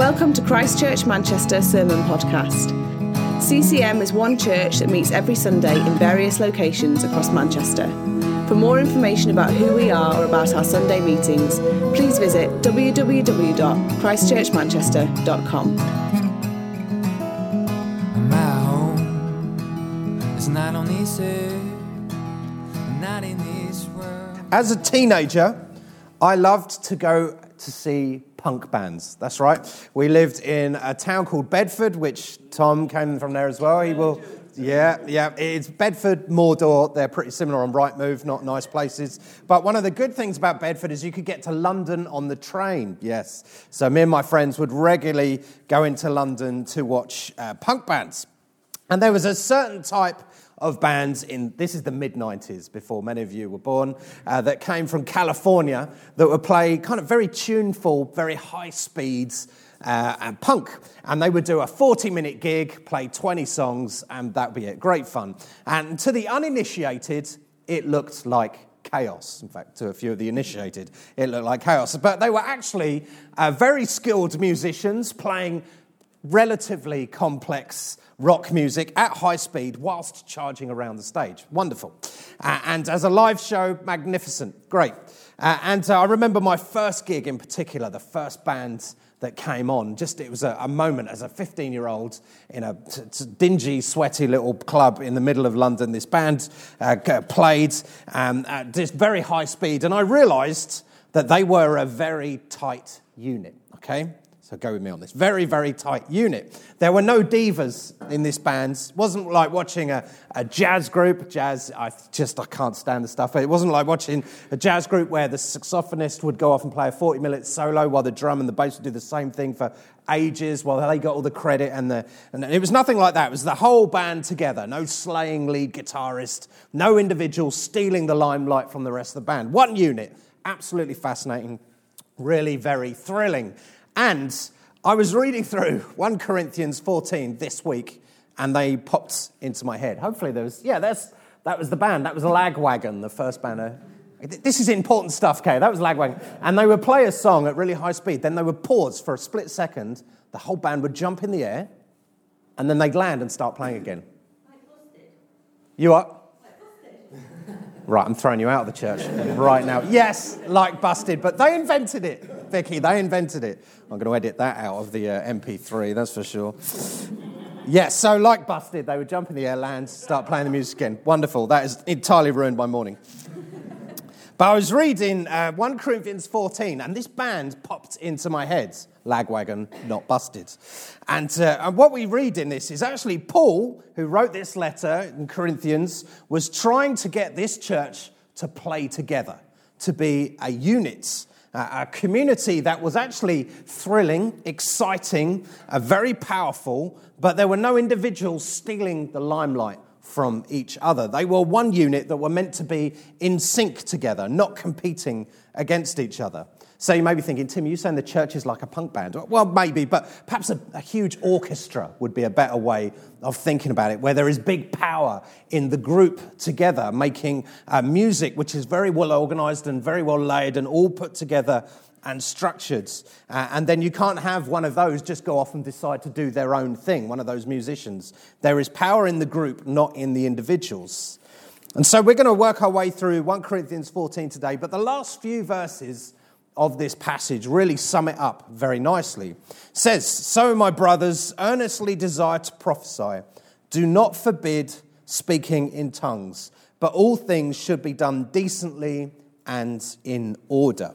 Welcome to Christchurch Manchester Sermon Podcast. CCM is one church that meets every Sunday in various locations across Manchester. For more information about who we are or about our Sunday meetings, please visit www.christchurchmanchester.com. My home is not on this earth, not in this world. As a teenager, I loved to go to see punk bands. That's right. We lived in a town called Bedford, which Tom came from there as well. He will. Yeah, yeah. It's Bedford, Mordor. They're pretty similar on Rightmove, not nice places. But one of the good things about Bedford is you could get to London on the train. Yes. So me and my friends would regularly go into London to watch uh, punk bands. And there was a certain type of bands in this is the mid 90s before many of you were born uh, that came from california that would play kind of very tuneful very high speeds uh, and punk and they would do a 40 minute gig play 20 songs and that would be it great fun and to the uninitiated it looked like chaos. In fact, to a few of the initiated, it looked like chaos. But they were actually uh, very skilled musicians playing relatively complex rock music at high speed whilst charging around the stage. Wonderful. Uh, and as a live show, magnificent. Great. Uh, and uh, I remember my first gig in particular, the first band that came on. Just it was a, a moment as a 15 year old in a t- t- dingy, sweaty little club in the middle of London. This band uh, played um, at this very high speed, and I realised that they were a very tight unit. Okay, so go with me on this. Very, very tight unit. There were no divas in this band. It wasn't like watching a, a jazz group. Jazz, I just I can't stand the stuff. It wasn't like watching a jazz group where the saxophonist would go off and play a 40 minute solo while the drum and the bass would do the same thing for ages while they got all the credit and the and it was nothing like that. It was the whole band together. No slaying lead guitarist, no individual stealing the limelight from the rest of the band. One unit. Absolutely fascinating. Really very thrilling. And I was reading through 1 Corinthians 14 this week, and they popped into my head. Hopefully, there was, yeah, that's, that was the band. That was Lagwagon, the first banner. Uh, this is important stuff, Kay. That was Lagwagon. And they would play a song at really high speed. Then they would pause for a split second. The whole band would jump in the air, and then they'd land and start playing again. You are? Right, I'm throwing you out of the church right now. Yes, like busted, but they invented it, Vicky. They invented it. I'm going to edit that out of the uh, MP3, that's for sure. Yes, so like busted, they would jump in the air, land, start playing the music again. Wonderful. That has entirely ruined my morning. But I was reading uh, 1 Corinthians 14, and this band popped into my head Lagwagon, not busted. And, uh, and what we read in this is actually Paul, who wrote this letter in Corinthians, was trying to get this church to play together, to be a unit. A community that was actually thrilling, exciting, uh, very powerful, but there were no individuals stealing the limelight from each other. They were one unit that were meant to be in sync together, not competing against each other. So you may be thinking, Tim, you saying the church is like a punk band? Well, maybe, but perhaps a, a, huge orchestra would be a better way of thinking about it, where there is big power in the group together, making uh, music which is very well organized and very well laid and all put together and structured. Uh, and then you can't have one of those just go off and decide to do their own thing, one of those musicians. There is power in the group, not in the individuals. And so we're going to work our way through 1 Corinthians 14 today, but the last few verses of this passage really sum it up very nicely. It says, So, my brothers, earnestly desire to prophesy. Do not forbid speaking in tongues, but all things should be done decently and in order.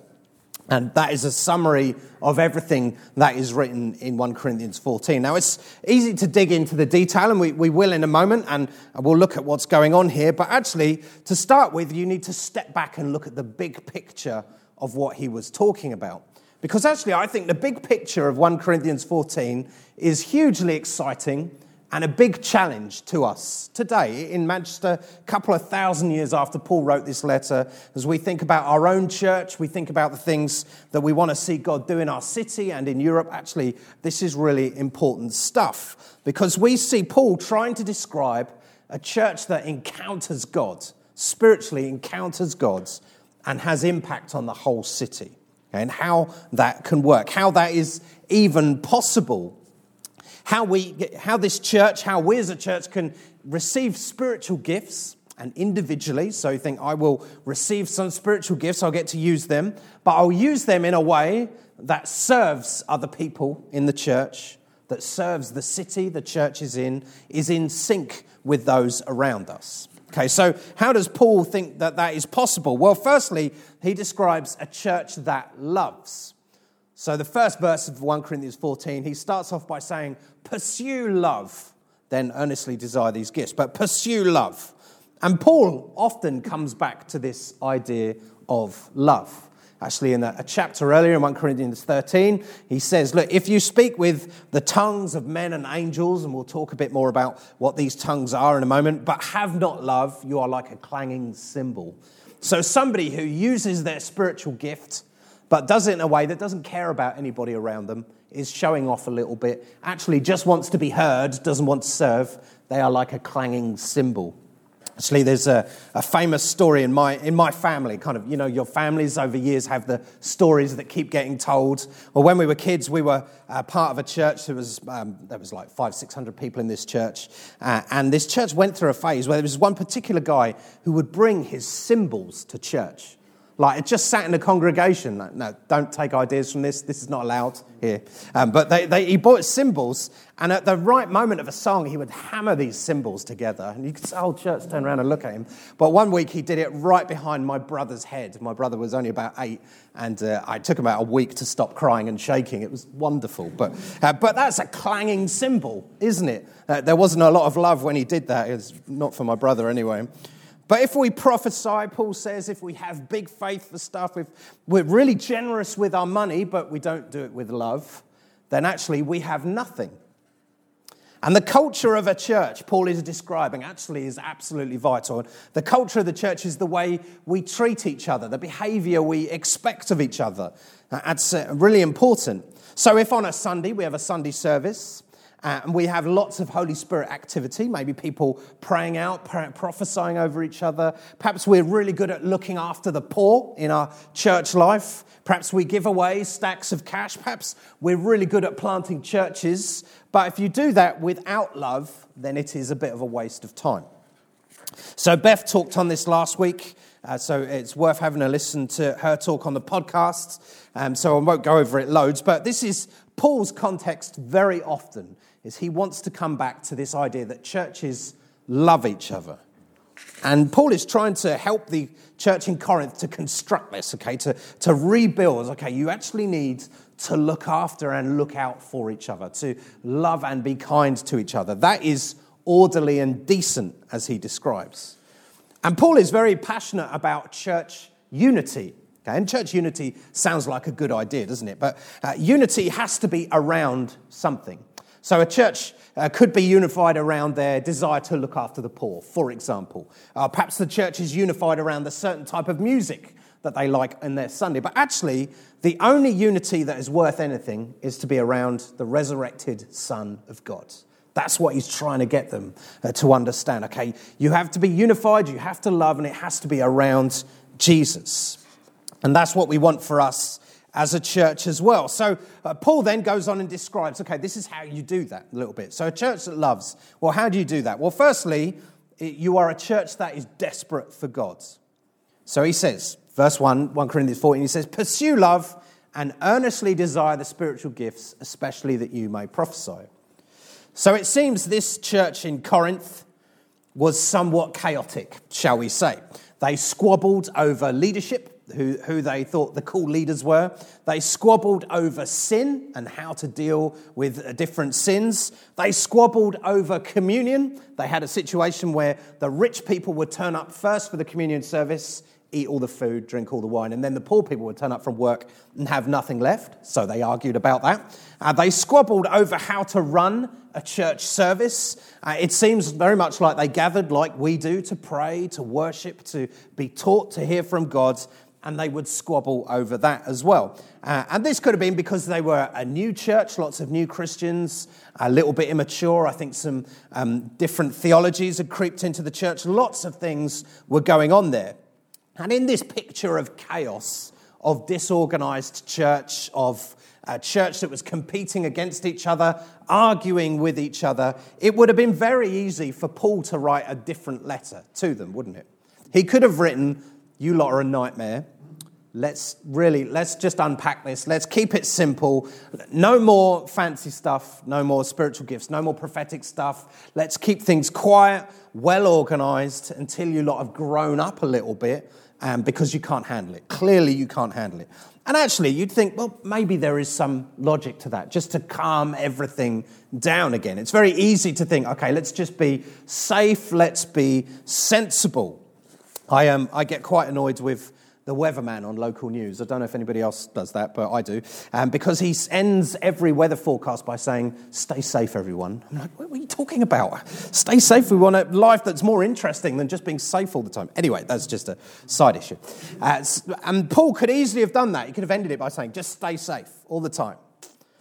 And that is a summary of everything that is written in 1 Corinthians 14. Now, it's easy to dig into the detail, and we, we will in a moment, and we'll look at what's going on here. But actually, to start with, you need to step back and look at the big picture of what he was talking about. Because actually, I think the big picture of 1 Corinthians 14 is hugely exciting and a big challenge to us today in Manchester, a couple of thousand years after Paul wrote this letter. As we think about our own church, we think about the things that we want to see God do in our city and in Europe. Actually, this is really important stuff because we see Paul trying to describe a church that encounters God, spiritually encounters God, and has impact on the whole city. and how that can work, how that is even possible. How, we, how this church, how we as a church can receive spiritual gifts and individually. So you think, I will receive some spiritual gifts, I'll get to use them, but I'll use them in a way that serves other people in the church, that serves the city the church is in, is in sync with those around us. Okay, so how does Paul think that that is possible? Well, firstly, he describes a church that loves. So the first verse of 1 Corinthians 14, he starts off by saying, Pursue love, then earnestly desire these gifts. But pursue love. And Paul often comes back to this idea of love. Actually, in a, chapter earlier in 1 Corinthians 13, he says, Look, if you speak with the tongues of men and angels, and we'll talk a bit more about what these tongues are in a moment, but have not love, you are like a clanging cymbal. So, somebody who uses their spiritual gift, but does it in a way that doesn't care about anybody around them, is showing off a little bit, actually just wants to be heard, doesn't want to serve, they are like a clanging cymbal. Actually, there's a, a, famous story in my, in my family. Kind of, you know, your families over years have the stories that keep getting told. Well, when we were kids, we were uh, part of a church. There was, um, there was like five, six hundred people in this church. Uh, and this church went through a phase where there was one particular guy who would bring his cymbals to church. Like it just sat in the congregation. Like, No, don't take ideas from this. This is not allowed here. Um, but they, they, he bought cymbals, and at the right moment of a song, he would hammer these cymbals together. And you could see the whole church turn around and look at him. But one week, he did it right behind my brother's head. My brother was only about eight, and uh, I took about a week to stop crying and shaking. It was wonderful. But, uh, but that's a clanging cymbal, isn't it? Uh, there wasn't a lot of love when he did that. It was not for my brother anyway. But if we prophesy, Paul says, if we have big faith for stuff, if we're really generous with our money, but we don't do it with love, then actually we have nothing. And the culture of a church, Paul is describing, actually is absolutely vital. The culture of the church is the way we treat each other, the behavior we expect of each other. That's uh, really important. So, if on a Sunday we have a Sunday service, uh, and we have lots of Holy Spirit activity, maybe people praying out, prophesying over each other. Perhaps we're really good at looking after the poor in our church life. Perhaps we give away stacks of cash. Perhaps we're really good at planting churches. But if you do that without love, then it is a bit of a waste of time. So, Beth talked on this last week. Uh, so it's worth having a listen to her talk on the podcast. Um, so I won't go over it loads, but this is Paul's context very often is he wants to come back to this idea that churches love each other. And Paul is trying to help the church in Corinth to construct this, okay, to, to rebuild. Okay, you actually need to look after and look out for each other, to love and be kind to each other. That is orderly and decent, as he describes. And Paul is very passionate about church unity. Okay, and church unity sounds like a good idea, doesn't it? But uh, unity has to be around something. So a church uh, could be unified around their desire to look after the poor, for example. Uh, perhaps the church is unified around the certain type of music that they like in their Sunday. But actually, the only unity that is worth anything is to be around the resurrected Son of God. That's what he's trying to get them uh, to understand. Okay, you have to be unified, you have to love, and it has to be around Jesus. And that's what we want for us as a church as well. So uh, Paul then goes on and describes okay, this is how you do that a little bit. So a church that loves, well, how do you do that? Well, firstly, you are a church that is desperate for God. So he says, verse 1, 1 Corinthians 14, he says, Pursue love and earnestly desire the spiritual gifts, especially that you may prophesy. So it seems this church in Corinth was somewhat chaotic, shall we say. They squabbled over leadership who, who they thought the cool leaders were. They squabbled over sin and how to deal with different sins. They squabbled over communion. They had a situation where the rich people would turn up first for the communion service, eat all the food, drink all the wine, and then the poor people would turn up from work and have nothing left. So they argued about that. Uh, they squabbled over how to run a church service. Uh, it seems very much like they gathered like we do to pray, to worship, to be taught to hear from God and they would squabble over that as well. Uh, and this could have been because they were a new church, lots of new Christians, a little bit immature. I think some um, different theologies had creeped into the church. Lots of things were going on there. And in this picture of chaos, of disorganized church, of a church that was competing against each other, arguing with each other, it would have been very easy for Paul to write a different letter to them, wouldn't it? He could have written, You lot are a nightmare. Let's really, let's just unpack this. Let's keep it simple. No more fancy stuff, no more spiritual gifts, no more prophetic stuff. Let's keep things quiet, well organized until you lot have grown up a little bit um, because you can't handle it. Clearly, you can't handle it. And actually, you'd think, well, maybe there is some logic to that, just to calm everything down again. It's very easy to think, okay, let's just be safe, let's be sensible. I, um, I get quite annoyed with the weatherman on local news. I don't know if anybody else does that, but I do. Um, because he ends every weather forecast by saying, Stay safe, everyone. I'm like, What are you talking about? Stay safe. We want a life that's more interesting than just being safe all the time. Anyway, that's just a side issue. Uh, and Paul could easily have done that. He could have ended it by saying, Just stay safe all the time.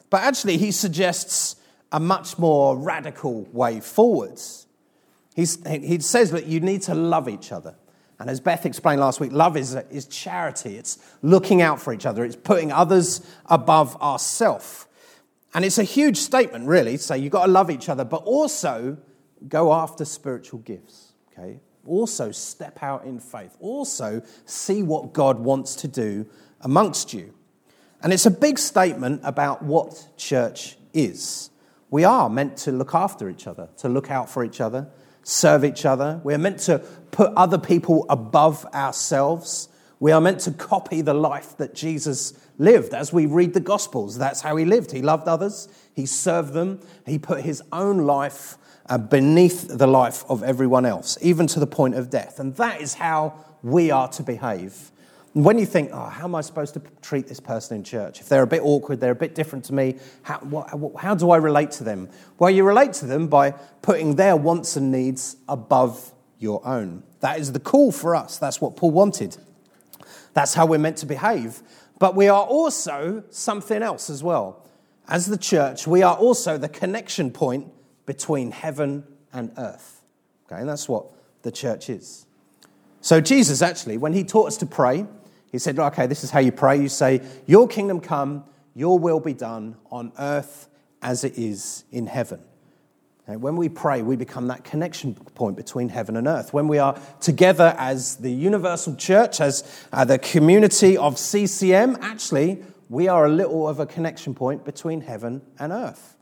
But actually, he suggests a much more radical way forwards. He's, he says that you need to love each other. And as Beth explained last week, love is, is charity. It's looking out for each other. It's putting others above ourselves. And it's a huge statement, really, to say you've got to love each other, but also go after spiritual gifts, okay? Also step out in faith. Also see what God wants to do amongst you. And it's a big statement about what church is. We are meant to look after each other, to look out for each other, serve each other. We're meant to put other people above ourselves. We are meant to copy the life that Jesus lived. As we read the Gospels, that's how he lived. He loved others, he served them, he put his own life uh, beneath the life of everyone else, even to the point of death. And that is how we are to behave when you think, oh, how am I supposed to treat this person in church? If they're a bit awkward, they're a bit different to me, how, what, how do I relate to them? Well, you relate to them by putting their wants and needs above your own. That is the call for us. That's what Paul wanted. That's how we're meant to behave. But we are also something else as well. As the church, we are also the connection point between heaven and earth. Okay, and that's what the church is. So, Jesus actually, when he taught us to pray, he said, okay, this is how you pray. You say, Your kingdom come, your will be done on earth as it is in heaven. And when we pray, we become that connection point between heaven and earth. When we are together as the universal church, as uh, the community of CCM, actually, we are a little of a connection point between heaven and earth.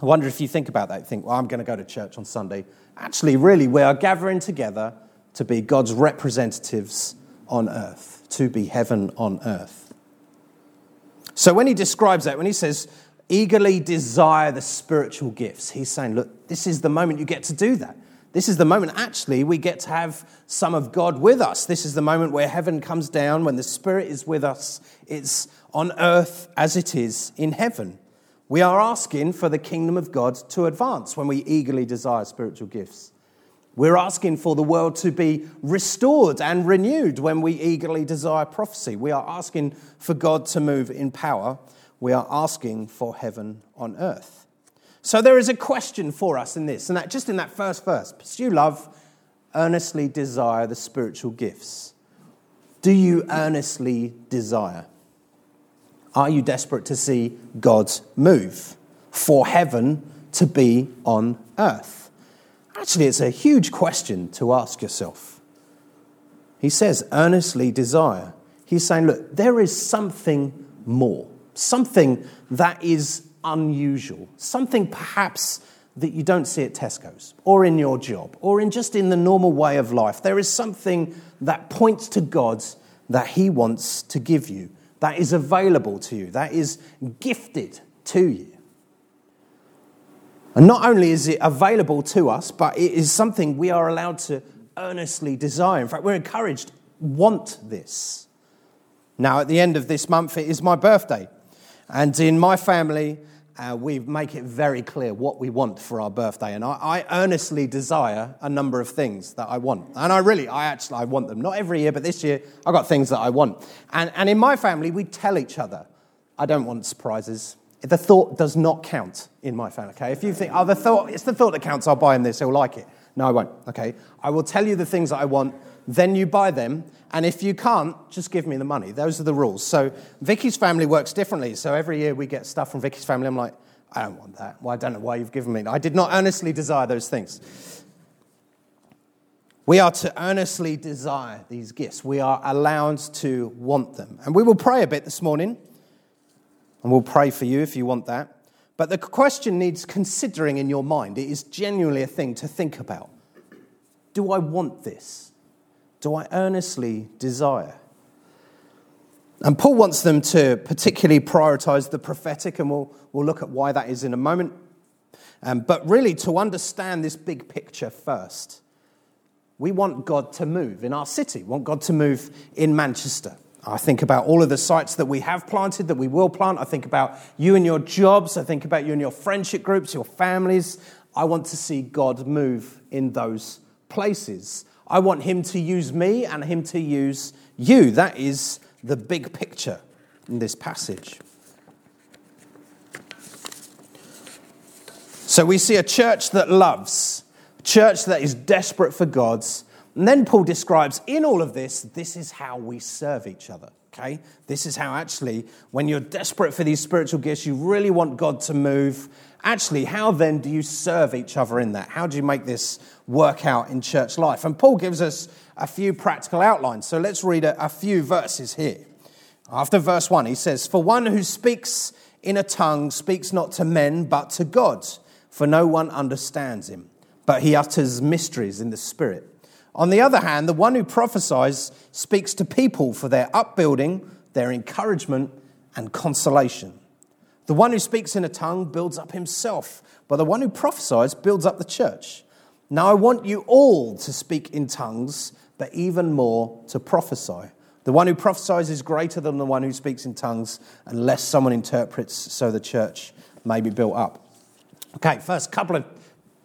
I wonder if you think about that. You think, well, I'm going to go to church on Sunday. Actually, really, we are gathering together to be God's representatives on earth, to be heaven on earth. So when he describes that, when he says, eagerly desire the spiritual gifts, he's saying, look, this is the moment you get to do that. This is the moment, actually, we get to have some of God with us. This is the moment where heaven comes down, when the Spirit is with us. It's on earth as it is in heaven. We are asking for the kingdom of God to advance when we eagerly desire spiritual gifts. We're asking for the world to be restored and renewed when we eagerly desire prophecy. We are asking for God to move in power. We are asking for heaven on earth. So there is a question for us in this, and that just in that first verse pursue love, earnestly desire the spiritual gifts. Do you earnestly desire? Are you desperate to see God move for heaven to be on earth? Actually, it's a huge question to ask yourself. He says, earnestly desire. He's saying, look, there is something more, something that is unusual, something perhaps that you don't see at Tesco's or in your job or in just in the normal way of life. There is something that points to God that He wants to give you, that is available to you, that is gifted to you. And not only is it available to us, but it is something we are allowed to earnestly desire. In fact, we're encouraged, want this. Now, at the end of this month, it is my birthday. And in my family, uh, we make it very clear what we want for our birthday. And I, I, earnestly desire a number of things that I want. And I really, I actually, I want them. Not every year, but this year, I've got things that I want. And, and in my family, we tell each other, I don't want surprises the thought does not count in my family, okay? If you think, oh, the thought, it's the thought that counts, I'll buy him this, he'll like it. No, I won't. Okay. I will tell you the things that I want, then you buy them. And if you can't, just give me the money. Those are the rules. So Vicky's family works differently. So every year we get stuff from Vicky's family. I'm like, I don't want that. Well, I don't know why you've given me. I did not earnestly desire those things. We are to earnestly desire these gifts. We are allowed to want them. And we will pray a bit this morning. And we'll pray for you if you want that. But the question needs considering in your mind. It is genuinely a thing to think about. Do I want this? Do I earnestly desire? And Paul wants them to particularly prioritize the prophetic, and we'll, we'll look at why that is in a moment. Um, but really, to understand this big picture first, we want God to move in our city, we want God to move in Manchester. I think about all of the sites that we have planted, that we will plant. I think about you and your jobs. I think about you and your friendship groups, your families. I want to see God move in those places. I want Him to use me and Him to use you. That is the big picture in this passage. So we see a church that loves, a church that is desperate for God's. And then Paul describes in all of this, this is how we serve each other. Okay? This is how actually, when you're desperate for these spiritual gifts, you really want God to move. Actually, how then do you serve each other in that? How do you make this work out in church life? And Paul gives us a few practical outlines. So let's read a, a few verses here. After verse 1, he says, For one who speaks in a tongue speaks not to men, but to God, for no one understands him, but he utters mysteries in the Spirit. On the other hand, the one who prophesies speaks to people for their upbuilding, their encouragement, and consolation. The one who speaks in a tongue builds up himself, but the one who prophesies builds up the church. Now I want you all to speak in tongues, but even more to prophesy. The one who prophesies is greater than the one who speaks in tongues, unless someone interprets so the church may be built up. Okay, first couple of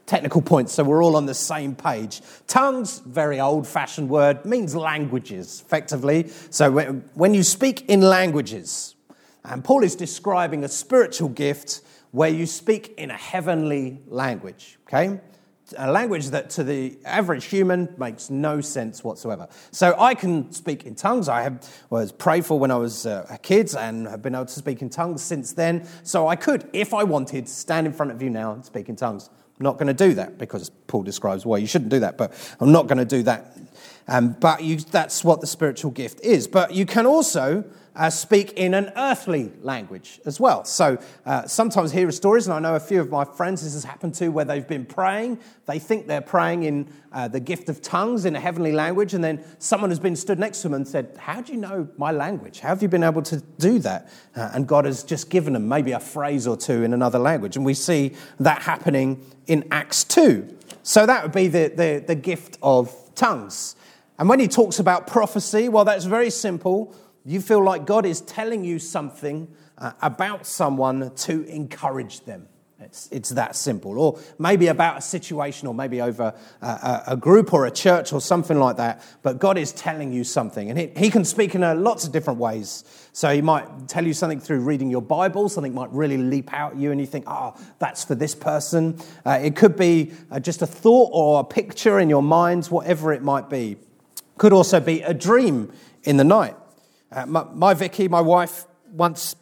technical points so we're all on the same page. Tongues, very old fashioned word, means languages, effectively. So when you speak in languages, and Paul is describing a spiritual gift where you speak in a heavenly language, okay? a language that to the average human makes no sense whatsoever. So I can speak in tongues. I have, was prayed for when I was uh, a kid and have been able to speak in tongues since then. So I could, if I wanted, stand in front of you now and speak in tongues. Not going to do that because Paul describes why you shouldn't do that, but I'm not going to do that. Um, but you, that's what the spiritual gift is. But you can also uh, speak in an earthly language as well. So uh, sometimes hear stories, and I know a few of my friends this has happened to, where they've been praying. They think they're praying in uh, the gift of tongues in a heavenly language, and then someone has been stood next to them and said, How do you know my language? How have you been able to do that? Uh, and God has just given them maybe a phrase or two in another language. And we see that happening in Acts 2. So that would be the, the, the gift of tongues. And when he talks about prophecy, well, that's very simple. You feel like God is telling you something uh, about someone to encourage them. It's, it's that simple. Or maybe about a situation, or maybe over a, a, group or a church or something like that. But God is telling you something. And he, he can speak in a, lots of different ways. So He might tell you something through reading your Bible, something might really leap out at you, and you think, oh, that's for this person. Uh, it could be uh, just a thought or a picture in your mind, whatever it might be. Could also be a dream in the night. Uh, my, my, Vicky, my wife, once,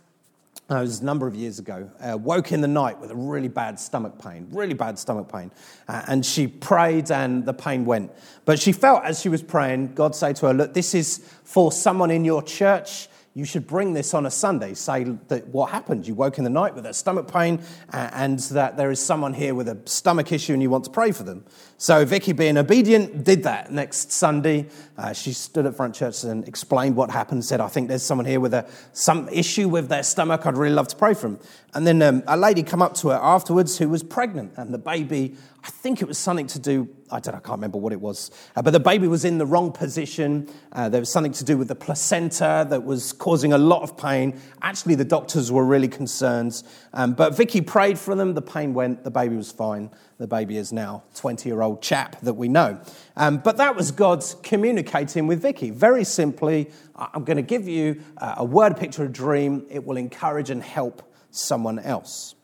uh, it was a number of years ago, uh, woke in the night with a really bad stomach pain, really bad stomach pain. Uh, and she prayed and the pain went. But she felt as she was praying, God say to her, Look, this is for someone in your church you should bring this on a Sunday. Say that what happened. You woke in the night with a stomach pain, and that there is someone here with a stomach issue and you want to pray for them. So Vicky, being obedient, did that next Sunday. Uh, she stood at front church and explained what happened. Said, "I think there's someone here with a, some issue with their stomach. I'd really love to pray for them." And then um, a lady come up to her afterwards who was pregnant, and the baby I think it was something to do, I don't know, I can't remember what it was, uh, but the baby was in the wrong position. Uh, there was something to do with the placenta that was causing a lot of pain. Actually, the doctors were really concerned. Um, but Vicky prayed for them, the pain went, the baby was fine. The baby is now 20 year old chap that we know. Um, but that was God communicating with Vicky. Very simply, I'm going to give you uh, a word picture, a dream. It will encourage and help someone else.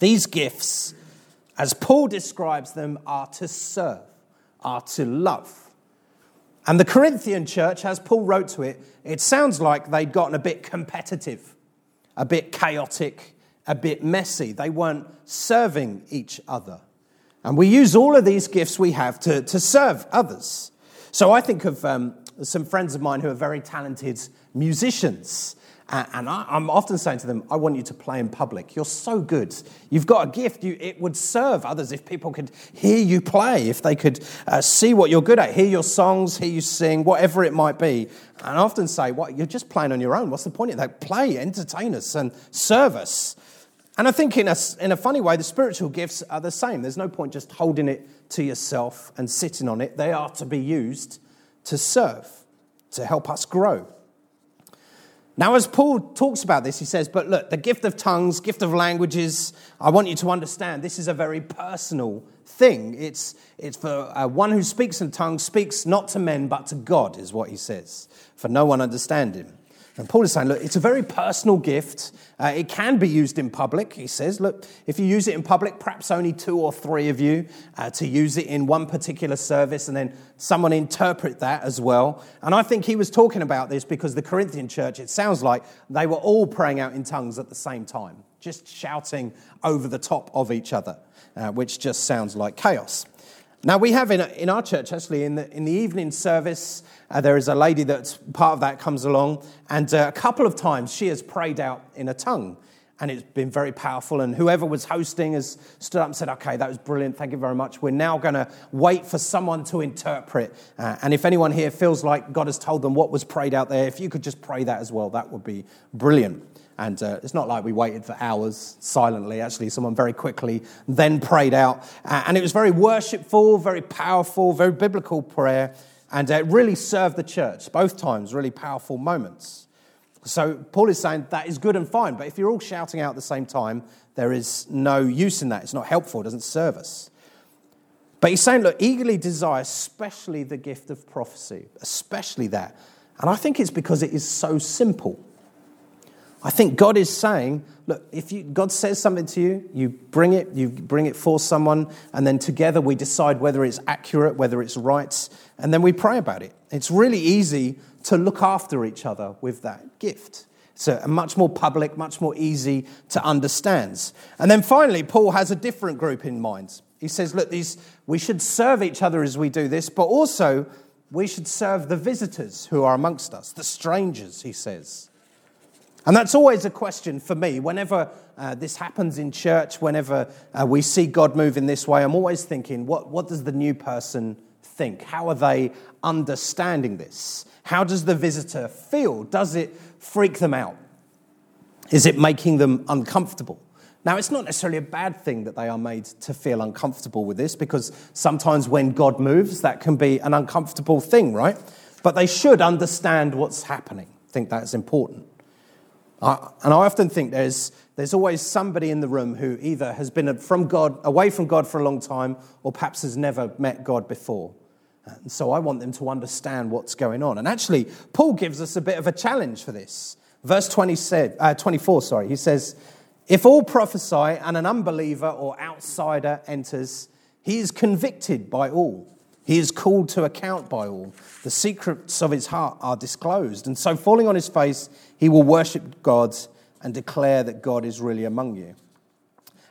These gifts as Paul describes them, are to serve. are to love. And the Corinthian church, as Paul wrote to it, it sounds like they'd gotten a bit competitive, a bit chaotic, a bit messy. They weren't serving each other. And we use all of these gifts we have to, to serve others. So I think of um, some friends of mine who are very talented musicians. And I, am often saying to them, I want you to play in public. You're so good. You've got a gift. You, it would serve others if people could hear you play, if they could uh, see what you're good at, hear your songs, hear you sing, whatever it might be. And I often say, what, you're just playing on your own. What's the point of that? Play, entertain us, and serve us. And I think in a, in a funny way, the spiritual gifts are the same. There's no point just holding it to yourself and sitting on it. They are to be used to serve, to help us grow. Now, as Paul talks about this, he says, But look, the gift of tongues, gift of languages, I want you to understand this is a very personal thing. It's, it's for uh, one who speaks in tongues, speaks not to men, but to God, is what he says. For no one understand him. And Paul is saying, look, it's a very personal gift. Uh, it can be used in public. He says, look, if you use it in public, perhaps only two or three of you uh, to use it in one particular service, and then someone interpret that as well. And I think he was talking about this because the Corinthian church, it sounds like they were all praying out in tongues at the same time, just shouting over the top of each other, uh, which just sounds like chaos. Now, we have in, in our church, actually, in the, in the evening service, uh, there is a lady that's part of that comes along, and uh, a couple of times she has prayed out in a tongue, and it's been very powerful. And whoever was hosting has stood up and said, Okay, that was brilliant, thank you very much. We're now going to wait for someone to interpret. Uh, and if anyone here feels like God has told them what was prayed out there, if you could just pray that as well, that would be brilliant. And uh, it's not like we waited for hours silently. Actually, someone very quickly then prayed out. And it was very worshipful, very powerful, very biblical prayer. And uh, it really served the church, both times, really powerful moments. So Paul is saying that is good and fine. But if you're all shouting out at the same time, there is no use in that. It's not helpful, it doesn't serve us. But he's saying, look, eagerly desire, especially the gift of prophecy, especially that. And I think it's because it is so simple. I think God is saying, look, if you, God says something to you, you bring it, you bring it for someone, and then together we decide whether it's accurate, whether it's right, and then we pray about it. It's really easy to look after each other with that gift. A much more public, much more easy to understand. And then finally, Paul has a different group in mind. He says, look, these, we should serve each other as we do this, but also we should serve the visitors who are amongst us, the strangers, he says. And that's always a question for me. Whenever uh, this happens in church, whenever uh, we see God move in this way, I'm always thinking, what, what does the new person think? How are they understanding this? How does the visitor feel? Does it freak them out? Is it making them uncomfortable? Now, it's not necessarily a bad thing that they are made to feel uncomfortable with this because sometimes when God moves, that can be an uncomfortable thing, right? But they should understand what's happening. I think that's important. And I often think there's, there's always somebody in the room who either has been from God, away from God for a long time, or perhaps has never met God before. And so I want them to understand what's going on. And actually, Paul gives us a bit of a challenge for this. Verse 20 said, uh, 24, sorry, he says, If all prophesy and an unbeliever or outsider enters, he is convicted by all. He is called to account by all. The secrets of his heart are disclosed. And so, falling on his face, he will worship God and declare that God is really among you.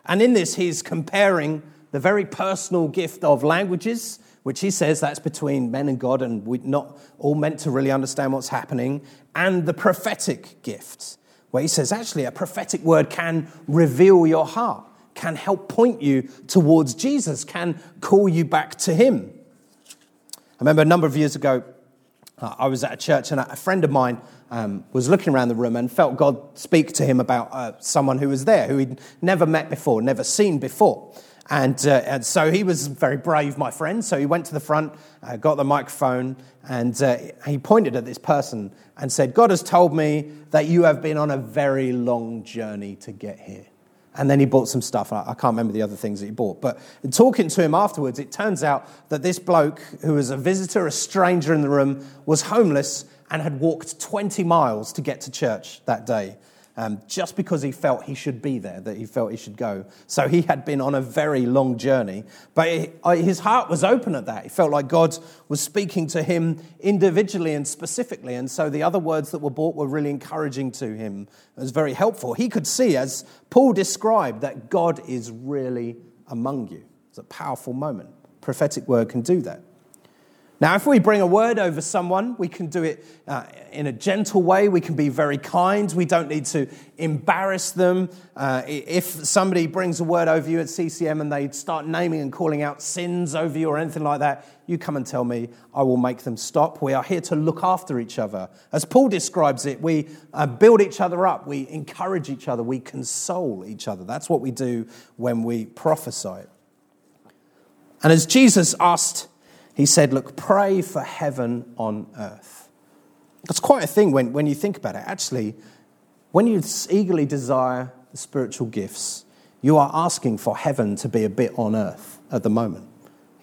And in this, he's comparing the very personal gift of languages, which he says that's between men and God, and we're not all meant to really understand what's happening, and the prophetic gift, where he says actually a prophetic word can reveal your heart, can help point you towards Jesus, can call you back to him. Remember a number of years ago, uh, I was at a church and a friend of mine um, was looking around the room and felt God speak to him about uh, someone who was there who he'd never met before, never seen before. And, uh, and, so he was very brave, my friend. So he went to the front, uh, got the microphone, and uh, he pointed at this person and said, God has told me that you have been on a very long journey to get here. And then he bought some stuff. I can't remember the other things that he bought. But talking to him afterwards, it turns out that this bloke, who was a visitor, a stranger in the room, was homeless and had walked 20 miles to get to church that day. Um, just because he felt he should be there, that he felt he should go. So he had been on a very long journey, but his heart was open at that. He felt like God was speaking to him individually and specifically, and so the other words that were brought were really encouraging to him. It was very helpful. He could see, as Paul described, that God is really among you. It's a powerful moment. Prophetic word can do that. Now, if we bring a word over someone, we can do it uh, in a gentle way. We can be very kind. We don't need to embarrass them. Uh, if somebody brings a word over you at CCM and they start naming and calling out sins over you or anything like that, you come and tell me. I will make them stop. We are here to look after each other. As Paul describes it, we uh, build each other up, we encourage each other, we console each other. That's what we do when we prophesy. And as Jesus asked, he said, Look, pray for heaven on earth. That's quite a thing when, when you think about it. Actually, when you eagerly desire the spiritual gifts, you are asking for heaven to be a bit on earth at the moment.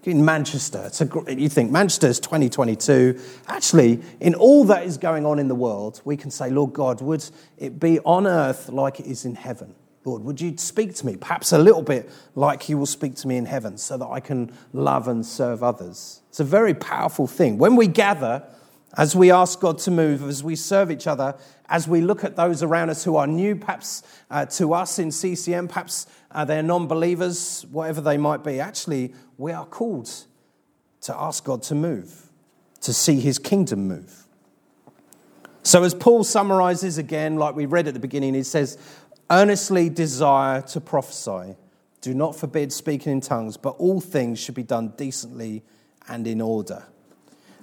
In Manchester, it's a, you think Manchester is 2022. Actually, in all that is going on in the world, we can say, Lord God, would it be on earth like it is in heaven? Lord, would you speak to me, perhaps a little bit like you will speak to me in heaven, so that I can love and serve others? It's a very powerful thing. When we gather, as we ask God to move, as we serve each other, as we look at those around us who are new, perhaps uh, to us in CCM, perhaps uh, they're non believers, whatever they might be, actually, we are called to ask God to move, to see his kingdom move. So, as Paul summarizes again, like we read at the beginning, he says, Earnestly desire to prophesy. Do not forbid speaking in tongues, but all things should be done decently and in order.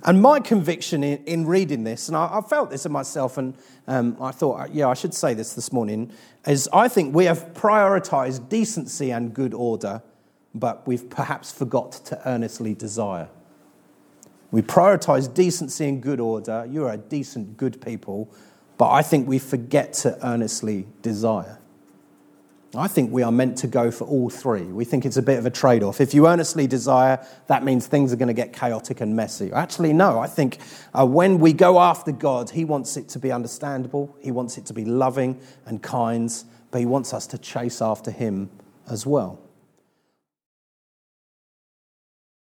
And my conviction in, in reading this, and I, I, felt this in myself, and um, I thought, yeah, I should say this this morning, is I think we have prioritized decency and good order, but we've perhaps forgot to earnestly desire. We prioritize decency and good order. You're a decent, good people, but I think we forget to earnestly desire. I think we are meant to go for all three. We think it's a bit of a trade off. If you earnestly desire, that means things are going to get chaotic and messy. Actually, no. I think uh, when we go after God, He wants it to be understandable, He wants it to be loving and kind, but He wants us to chase after Him as well.